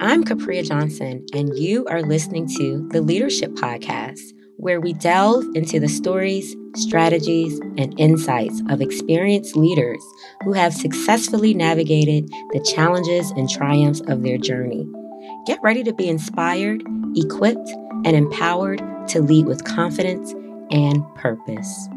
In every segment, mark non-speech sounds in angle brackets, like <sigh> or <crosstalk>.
I'm Capria Johnson, and you are listening to the Leadership Podcast, where we delve into the stories, strategies, and insights of experienced leaders who have successfully navigated the challenges and triumphs of their journey. Get ready to be inspired, equipped, and empowered to lead with confidence and purpose.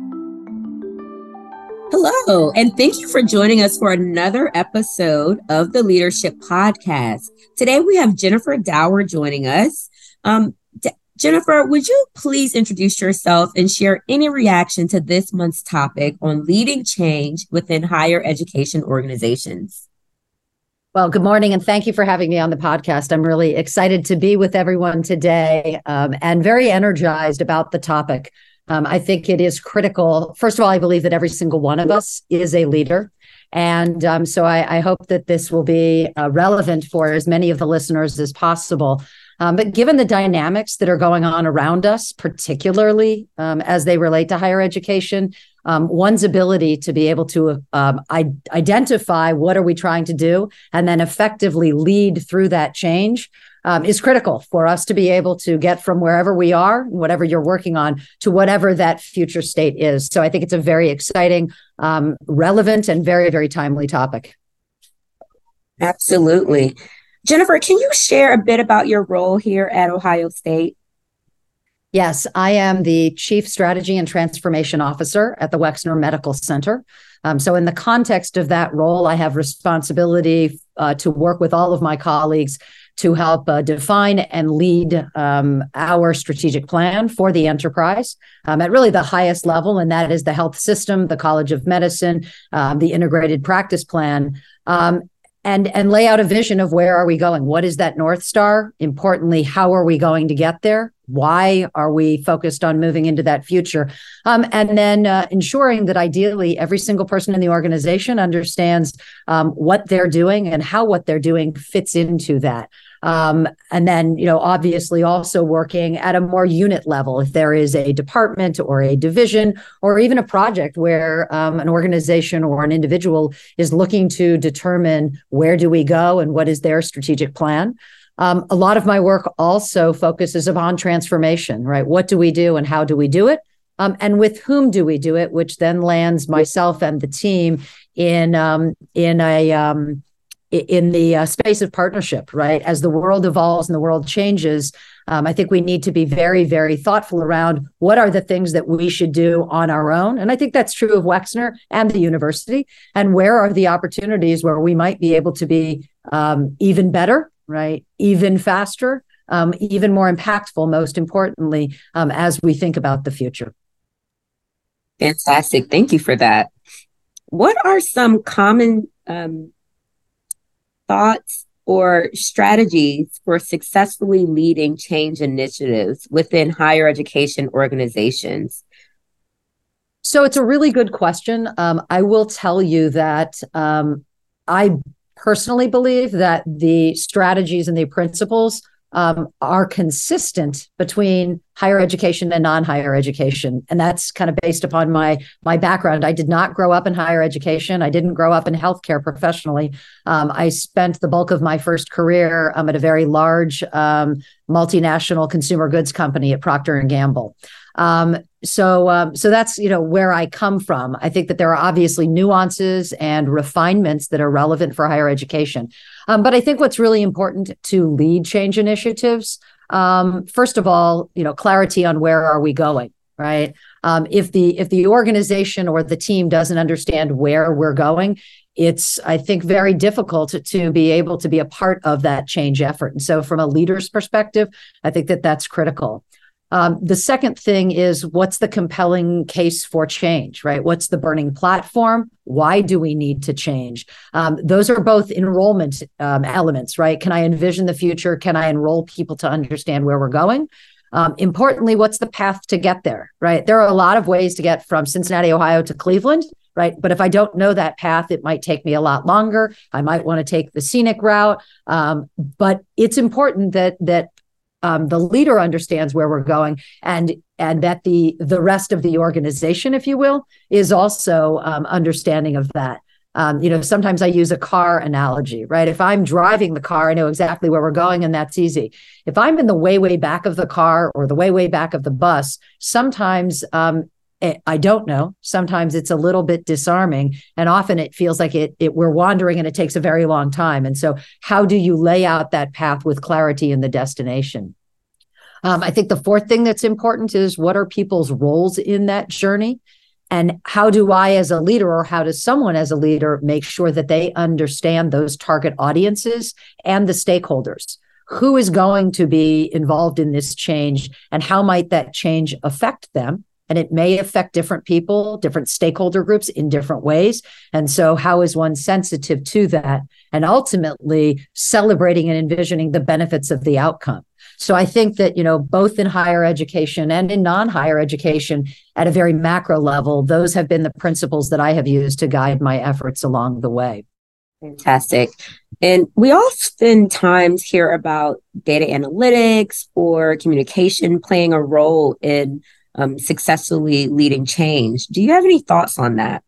Hello, and thank you for joining us for another episode of the Leadership Podcast. Today we have Jennifer Dauer joining us. Um, D- Jennifer, would you please introduce yourself and share any reaction to this month's topic on leading change within higher education organizations? Well, good morning, and thank you for having me on the podcast. I'm really excited to be with everyone today um, and very energized about the topic. Um, I think it is critical. First of all, I believe that every single one of us is a leader. And um, so I, I, hope that this will be uh, relevant for as many of the listeners as possible. Um, but given the dynamics that are going on around us, particularly um, as they relate to higher education, um, one's ability to be able to um, I- identify what are we trying to do and then effectively lead through that change um, is critical for us to be able to get from wherever we are, whatever you're working on, to whatever that future state is. So I think it's a very exciting, um, relevant, and very, very timely topic. Absolutely. Jennifer, can you share a bit about your role here at Ohio State? Yes, I am the Chief Strategy and Transformation Officer at the Wexner Medical Center. Um, so, in the context of that role, I have responsibility uh, to work with all of my colleagues to help uh, define and lead um, our strategic plan for the enterprise um, at really the highest level, and that is the health system, the College of Medicine, um, the integrated practice plan. Um, and, and lay out a vision of where are we going what is that north star importantly how are we going to get there why are we focused on moving into that future um, and then uh, ensuring that ideally every single person in the organization understands um, what they're doing and how what they're doing fits into that um, and then, you know, obviously also working at a more unit level. If there is a department or a division or even a project where um, an organization or an individual is looking to determine where do we go and what is their strategic plan. Um, a lot of my work also focuses upon transformation, right? What do we do and how do we do it? Um, and with whom do we do it? Which then lands myself and the team in um, in a um, in the uh, space of partnership, right? As the world evolves and the world changes, um, I think we need to be very, very thoughtful around what are the things that we should do on our own. And I think that's true of Wexner and the university. And where are the opportunities where we might be able to be um, even better, right? Even faster, um, even more impactful, most importantly, um, as we think about the future. Fantastic. Thank you for that. What are some common um, thoughts or strategies for successfully leading change initiatives within higher education organizations? So it's a really good question. Um, I will tell you that um, I personally believe that the strategies and the principles um, are consistent between higher education and non-higher education. And that's kind of based upon my my background. I did not grow up in higher education. I didn't grow up in healthcare professionally. Um, i spent the bulk of my first career um, at a very large um, multinational consumer goods company at procter and gamble. Um, so um, so that's you know where I come from. I think that there are obviously nuances and refinements that are relevant for higher education. Um, but I think what's really important to lead change initiatives, um, first of all, you know, clarity on where are we going, right? Um, if the if the organization or the team doesn't understand where we're going, it's i think very difficult to, to, be able to be a part of that change effort and so from a leader's perspective i think that that's critical um, the second thing is what's the compelling case for change, right? What's the burning platform? Why do we need to change? Um, those are both enrollment um, elements, right? Can I envision the future? Can I enroll people to understand where we're going? Um, importantly, what's the path to get there, right? There are a lot of ways to get from Cincinnati, Ohio to Cleveland, right? But if I don't know that path, it might take me a lot longer. I might want to take the scenic route. Um, but it's important that that um, the leader understands where we're going and and that the the rest of the organization if you will is also um, understanding of that Um, you know, sometimes I use a car analogy, right? If I'm driving the car, I know exactly where we're going, and that's easy. If I'm in the way, way back of the car or the way, way back of the bus, sometimes um, I don't know. Sometimes it's a little bit disarming, and often it feels like it, it we're wandering and it takes a very long time. And so, how do you lay out that path with clarity in the destination? Um, I think the fourth thing that's important is what are people's roles in that journey? And how do I, as a leader, or how does someone as a leader make sure that they understand those target audiences and the stakeholders? Who is going to be involved in this change, and how might that change affect them? And it may affect different people, different stakeholder groups in different ways. And so, how is one sensitive to that? And ultimately, celebrating and envisioning the benefits of the outcome. So, I think that, you know, both in higher education and in non higher education, at a very macro level, those have been the principles that I have used to guide my efforts along the way. Fantastic. And we oftentimes hear about data analytics or communication playing a role in um, successfully leading change. Do you have any thoughts on that?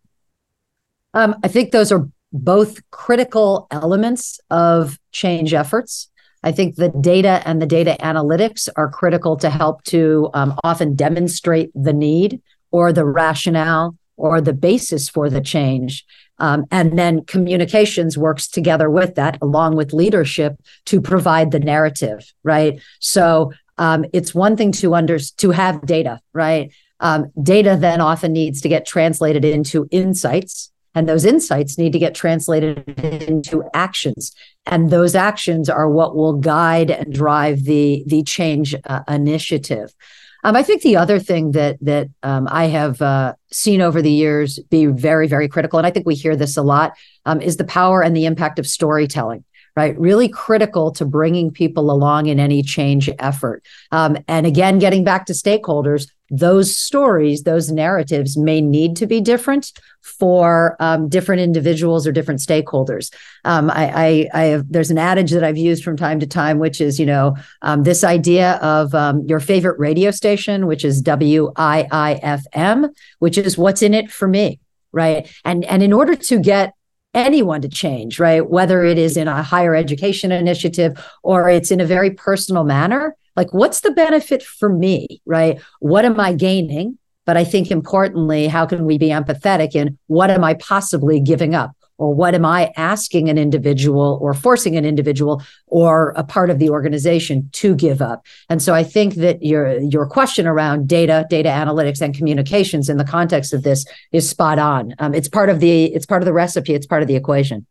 Um, I think those are both critical elements of change efforts. I think the data and the data analytics are critical to help to um, often demonstrate the need or the rationale or the basis for the change. Um, and then communications works together with that, along with leadership, to provide the narrative, right? So um, it's one thing to under to have data, right? Um, data then often needs to get translated into insights, and those insights need to get translated into actions, and those actions are what will guide and drive the the change uh, initiative. Um, I think the other thing that that um, I have uh, seen over the years be very very critical, and I think we hear this a lot, um, is the power and the impact of storytelling right? Really critical to bringing people along in any change effort. Um, and again, getting back to stakeholders, those stories, those narratives may need to be different for um, different individuals or different stakeholders. Um, I, I, I have, there's an adage that I've used from time to time, which is, you know, um, this idea of um, your favorite radio station, which is WIIFM, which is what's in it for me right and and in order to get anyone to change, right? Whether it is in a higher education initiative or it's in a very personal manner. Like, what's the benefit for me, right? What am I gaining? But I think importantly, how can we be empathetic in what am I possibly giving up? Or what am I asking an individual or forcing an individual or a part of the organization to give up? And so I think that your your question around data, data analytics, and communications in the context of this is spot on. Um, it's part of the it's part of the recipe. It's part of the equation.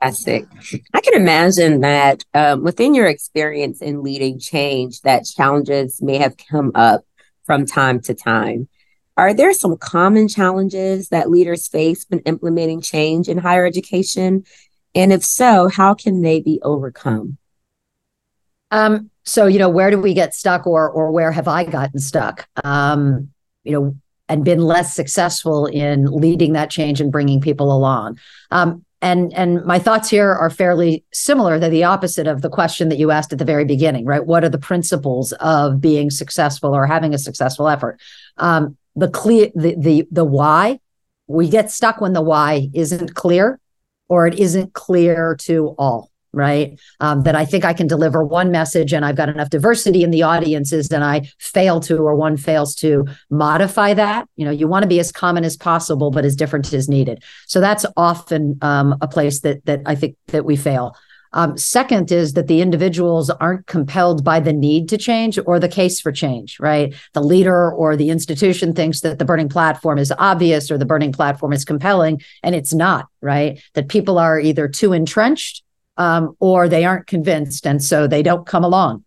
Fantastic. I can imagine that um, within your experience in leading change, that challenges may have come up from time to time. Are there some common challenges that leaders face when implementing change in higher education? And if so, how can they be overcome? Um, so, you know, where do we get stuck or or where have I gotten stuck? Um, you know, and been less successful in leading that change and bringing people along. Um, and and my thoughts here are fairly similar they're the opposite of the question that you asked at the very beginning right what are the principles of being successful or having a successful effort um, the clear the the the why. We get stuck when the why isn't clear or it isn't clear to all right? Um, that i think i can deliver one message and i've got enough diversity in the audiences and i fail to or one fails to modify that. You know you want to be as common as possible but as different as needed. So that's often um, a place that that i think that we fail um, second is that the individuals aren't compelled by the need to change or the case for change, right? The leader or the institution thinks that the burning platform is obvious or the burning platform is compelling, and it's not, right? That people are either too entrenched um, or they aren't convinced, and so they don't come along.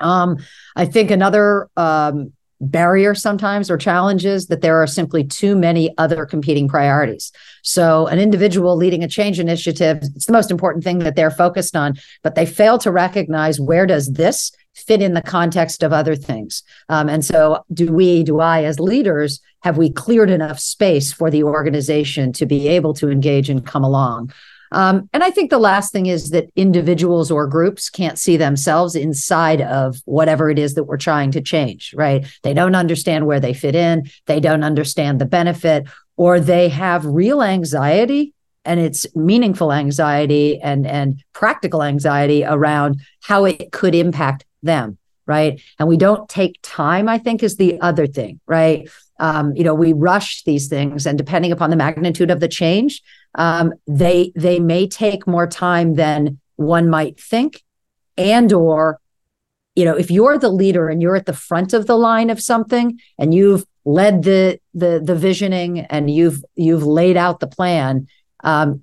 Um, I think another um, barrier sometimes or challenges that there are simply too many other competing priorities. So, an individual leading a change initiative, it's the most important thing that they're focused on, but they fail to recognize where does this fit in the context of other things. Um, and so, do we, do I, as leaders, have we cleared enough space for the organization to be able to engage and come along? Um, and I think the last thing is that individuals or groups can't see themselves inside of whatever it is that we're trying to change, right? They don't understand where they fit in, they don't understand the benefit, or they have real anxiety and it's meaningful anxiety and and practical anxiety around how it could impact them right? And we don't take time i think is the other thing right um, you know we rush these things and depending upon the magnitude of the change um, they they may take more time than one might think and or you know if you're the leader and you're at the front of the line of something and you've led the the the visioning and you've you've laid out the plan um,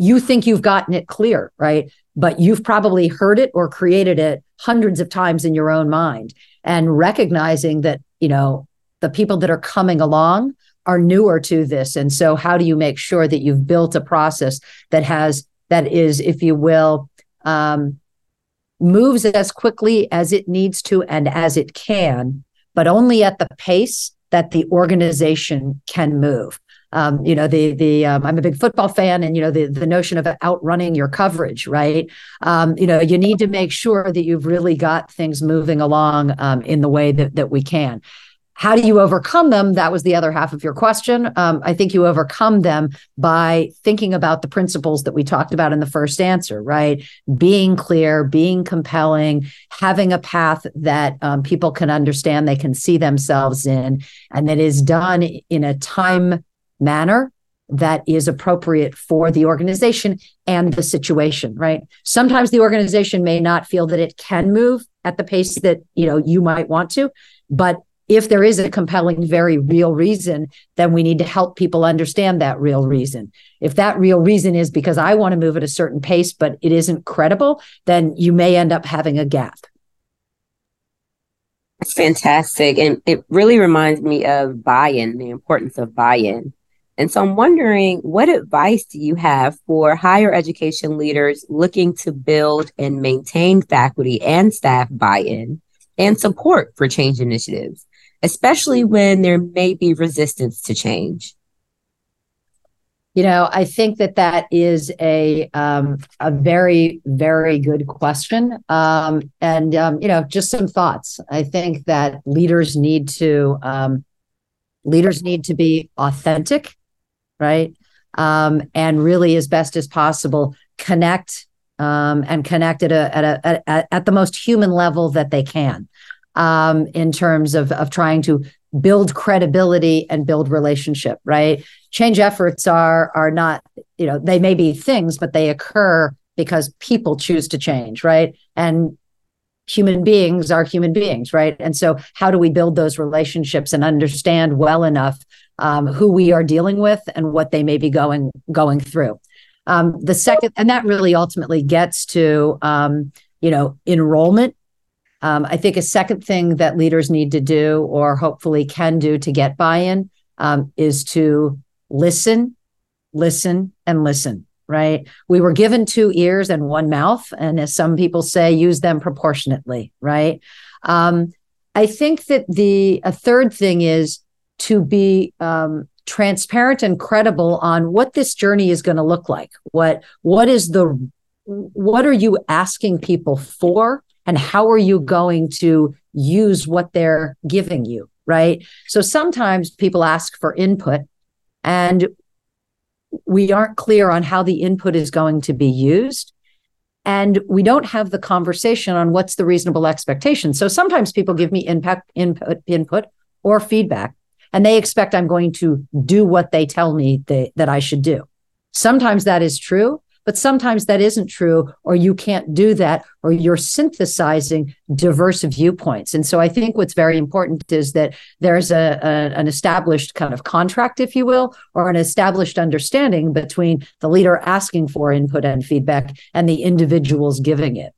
you think you've gotten it clear right? But you've probably heard it or created it hundreds of times in your own mind and recognizing that you know the people that are coming along are newer to this and so how do you make sure that you've built a process that has that is if you will um, moves as quickly as it needs to and as it can but only at the pace that the organization can move um, you know the the um, I'm a big football fan, and you know the the notion of outrunning your coverage, right? Um, you know you need to make sure that you've really got things moving along um, in the way that that we can. How do you overcome them? That was the other half of your question. Um, I think you overcome them by thinking about the principles that we talked about in the first answer, right? Being clear, being compelling, having a path that um, people can understand, they can see themselves in, and that is done in a time manner that is appropriate for the organization and the situation right sometimes the organization may not feel that it can move at the pace that you know you might want to but if there is a compelling very real reason then we need to help people understand that real reason. If that real reason is because i want to move at a certain pace but it isn't credible then you may end up having a gap. Fantastic. And it really reminds me of buy-in the importance of buy-in. And so I'm wondering what advice do you have for higher education leaders looking to build and maintain faculty and staff buy in and support for change initiatives, especially when there may be resistance to change? You know, I think that that is a um, a very very good question, um, and um, you know, just some thoughts. I think that leaders need to um, leaders need to be authentic right? Um, and really, as best as possible, connect um, and connect at a, at a at, at the most human level that they can, um, in terms of of trying to build credibility and build relationship. Right? Change efforts are are not you know they may be things, but they occur because people choose to change. Right? And human beings are human beings, right? And so, how do we build those relationships and understand well enough um, who we are dealing with and what they may be going going through. Um, the second, and that really ultimately gets to um, you know enrollment. Um, I think a second thing that leaders need to do, or hopefully can do, to get buy-in, um, is to listen, listen, and listen. Right? We were given two ears and one mouth, and as some people say, use them proportionately. Right? Um, I think that the a third thing is to be um, transparent and credible on what this journey is going to look like. What what is the what are you asking people for, and how are you going to use what they're giving you? Right. So sometimes people ask for input, and we aren't clear on how the input is going to be used and we don't have the conversation on what's the reasonable expectation so sometimes people give me impact input input or feedback and they expect I'm going to do what they tell me that I should do. Sometimes that is true, but sometimes that isn't true, or you can't do that, or you're synthesizing diverse viewpoints. And so I think what's very important is that there's a, a, an established kind of contract, if you will, or an established understanding between the leader asking for input and feedback and the individuals giving it.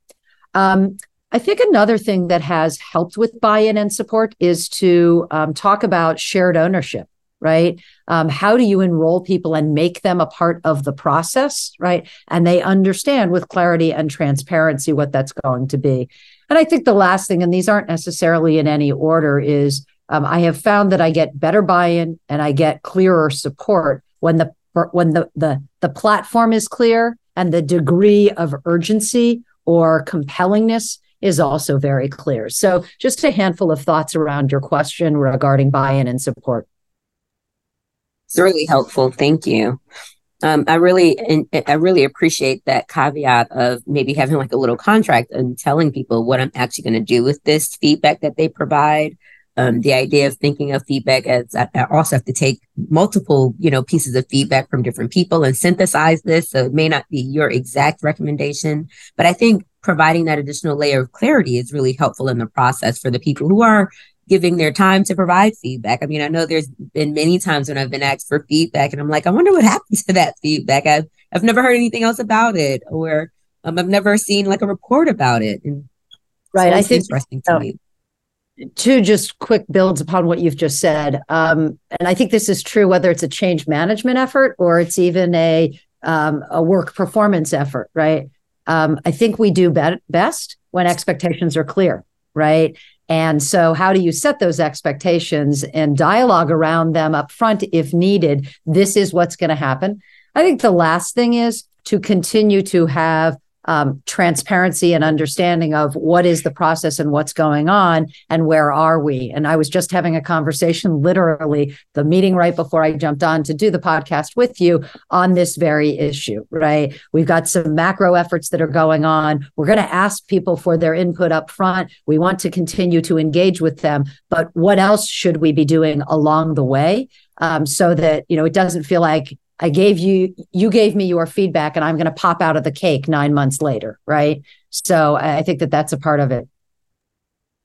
Um, I think another thing that has helped with buy in and support is to um, talk about shared ownership, right? Um, how do you enroll people and make them a part of the process, right? And they understand with clarity and transparency what that's going to be. And I think the last thing, and these aren't necessarily in any order, is um, I have found that I get better buy in and I get clearer support when the when the the the platform is clear and the degree of urgency or compellingness is also very clear. So, just a handful of thoughts around your question regarding buy in and support. It's really helpful. Thank you. Um, I really I really appreciate that caveat of maybe having like a little contract and telling people what I'm actually going to do with this feedback that they provide. Um, the idea of thinking of feedback as I, I also have to take multiple, you know, pieces of feedback from different people and synthesize this. So it may not be your exact recommendation, but I think providing that additional layer of clarity is really helpful in the process for the people who are giving their time to provide feedback. I mean, I know there's been many times when I've been asked for feedback and I'm like, I wonder what <laughs> happened to that feedback. I've, I've never heard anything else about it or um, I've never seen like a report about it. And right. I think interesting to me. Two just quick builds upon what you've just said. Um, and I think this is true whether it's a change management effort or it's even a um, a work performance effort, right? Um, I think we do be- best when expectations are clear, right? And so, how do you set those expectations and dialogue around them up front if needed? This is what's going to happen. I think the last thing is to continue to have um, transparency and understanding of what is the process and what's going on and where are we. And I was just having a conversation, <laughs> literally the meeting right before I jumped on to do the podcast with you on this very issue, right? We've got some macro efforts that are going on. We're going to ask people for their input up front. We want to continue to engage with them, but what else should we be doing along the way? Um, so that you know it doesn't feel like I gave you, you gave me your feedback, and I'm going to pop out of the cake nine months later, right? So I think that that's a part of it.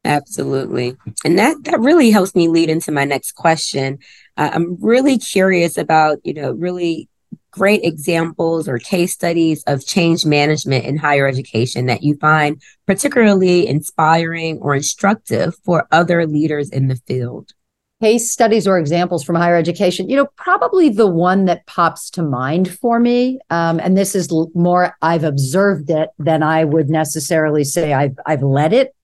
Absolutely, and that that really helps me lead into my next question. Uh, I'm really curious about, you know, really great examples or case studies of change management in higher education that you find particularly inspiring or instructive for other leaders in the field case studies or examples from higher education, you know, probably the one that pops to mind for me, um, and this is more I've observed it than I would necessarily say I've I've led it.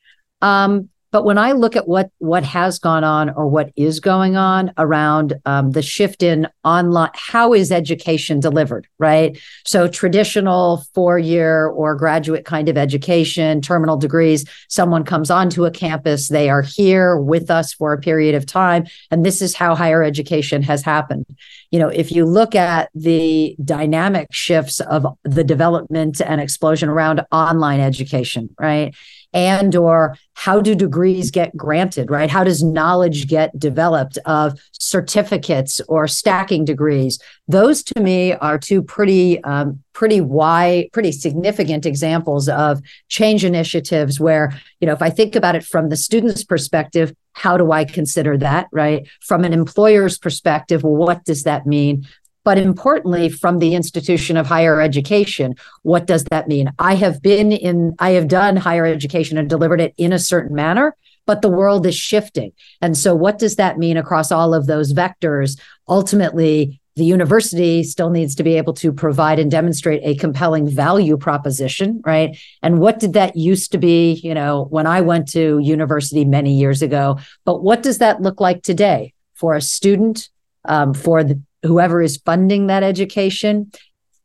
Um, but when I look at what what has gone on or what is going on around um, the shift in online, how is education delivered? Right. So traditional four year or graduate kind of education, terminal degrees. Someone comes onto a campus, they are here with us for a period of time, and this is how higher education has happened. You know, if you look at the dynamic shifts of the development and explosion around online education, right? And or how do degrees get granted right? How does knowledge get developed of certificates or stacking degrees? Those to me are two pretty um, pretty wide pretty significant examples of change initiatives where you know if i think about it from the student's perspective how do i consider that right? From an employer's perspective what does that mean but importantly from the institution of higher education what does that mean? I have been in i have done higher education and delivered it in a certain manner but the world is shifting. And so what does that mean across all of those vectors? Ultimately the university still needs to be able to provide and demonstrate a compelling value proposition right? And what did that used to be you know when i went to university many years ago? But what does that look like today for a student um, for the whoever is funding that education,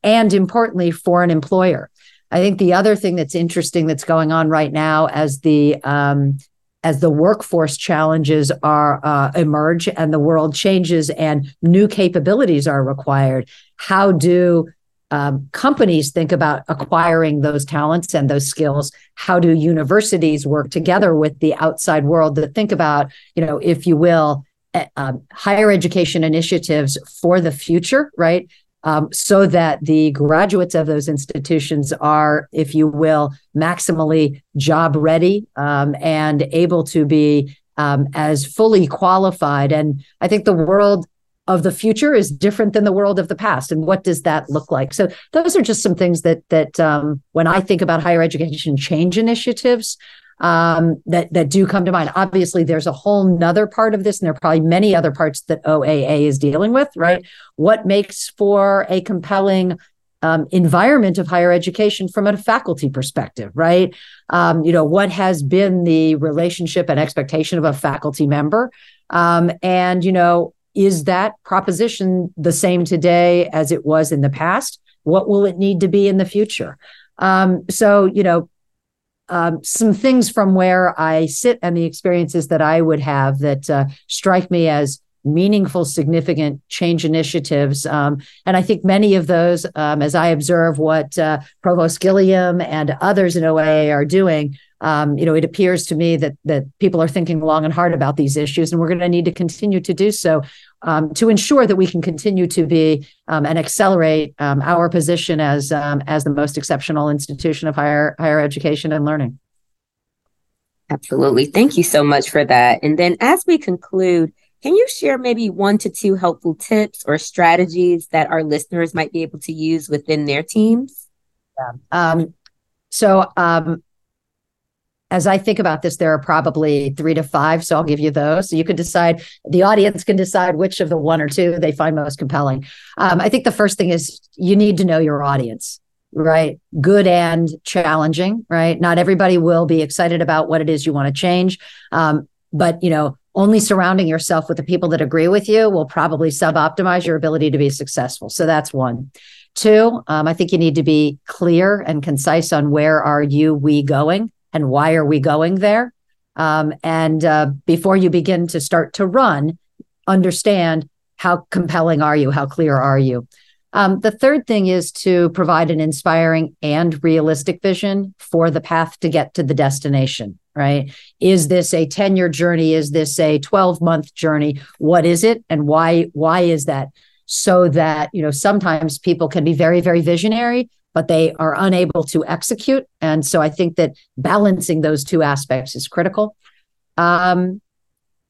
and importantly, for an employer. I think the other thing that's interesting that's going on right now as the um, as the workforce challenges are uh, emerge and the world changes and new capabilities are required, how do um, companies think about acquiring those talents and those skills? How do universities work together with the outside world to think about, you know, if you will, um, higher education initiatives for the future, right? Um, so that the graduates of those institutions are, if you will, maximally job ready um, and able to be um, as fully qualified. And I think the world of the future is different than the world of the past. And what does that look like? So those are just some things that that um, when I think about higher education change initiatives, um, that that do come to mind. Obviously, there's a whole nother part of this, and there are probably many other parts that OAA is dealing with. Right? What makes for a compelling um, environment of higher education from a faculty perspective, right? Um, you know, what has been the relationship and expectation of a faculty member, um, and you know, is that proposition the same today as it was in the past? What will it need to be in the future? Um, so, you know, um, some things from where I sit and the experiences that I would have that uh, strike me as meaningful, significant change initiatives. Um, and I think many of those, um, as I observe what uh, Provost Gilliam and others in OAA are doing, um, you know, it appears to me that that people are thinking long and hard about these issues, and we're going to need to continue to do so um, to ensure that we can continue to be um, and accelerate um, our position as um, as the most exceptional institution of higher higher education and learning. Absolutely, thank you so much for that. And then, as we conclude, can you share maybe one to two helpful tips or strategies that our listeners might be able to use within their teams? Yeah. Um, so um, as I think about this, there are probably three to five. So I'll give you those. So you can decide, the audience can decide which of the one or two they find most compelling. Um, I think the first thing is you need to know your audience, right? Good and challenging, right? Not everybody will be excited about what it is you want to change. Um, but, you know, only surrounding yourself with the people that agree with you will probably sub optimize your ability to be successful. So that's one. Two, um, I think you need to be clear and concise on where are you, we going and why are we going there? Um, and uh, before you begin to start to run, understand how compelling are you? How clear are you? Um, the third thing is to provide an inspiring and realistic vision for the path to get to the destination, right? Is this a 10 year journey? Is this a 12 month journey? What is it? And why, why is that? So that, you know, sometimes people can be very, very visionary, but they are unable to execute. And so I think that balancing those two aspects is critical. Um,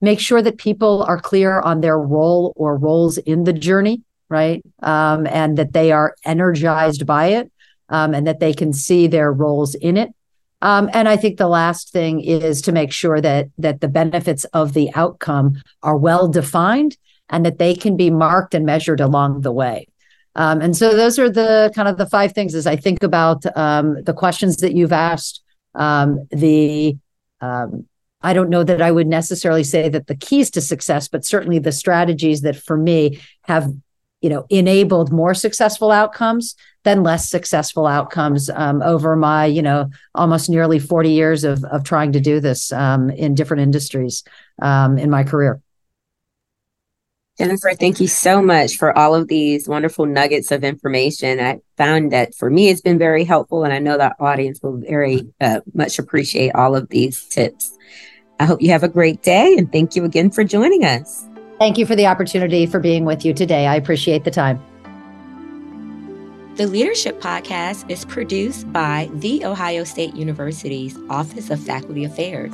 make sure that people are clear on their role or roles in the journey, right? Um, and that they are energized by it um, and that they can see their roles in it. Um, and I think the last thing is to make sure that that the benefits of the outcome are well defined and that they can be marked and measured along the way. Um, and so those are the kind of the five things as I think about um, the questions that you've asked. Um, the um, I don't know that I would necessarily say that the keys to success, but certainly the strategies that for me have you know enabled more successful outcomes than less successful outcomes um, over my you know almost nearly 40 years of of trying to do this um, in different industries in my career. Jennifer, thank you so much for all of these wonderful nuggets of information. I found that for me, it's been very helpful, and I know that audience will very uh, much appreciate all of these tips. I hope you have a great day, and thank you again for joining us. Thank you for the opportunity for being with you today. I appreciate the time. The Leadership Podcast is produced by The Ohio State University's Office of Faculty Affairs.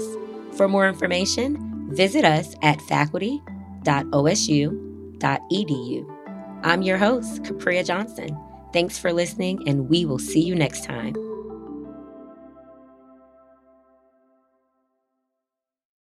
For more information, visit us at faculty www.osu.edu. I'm your host, Capria Johnson. Thanks for listening, and we will see you next time.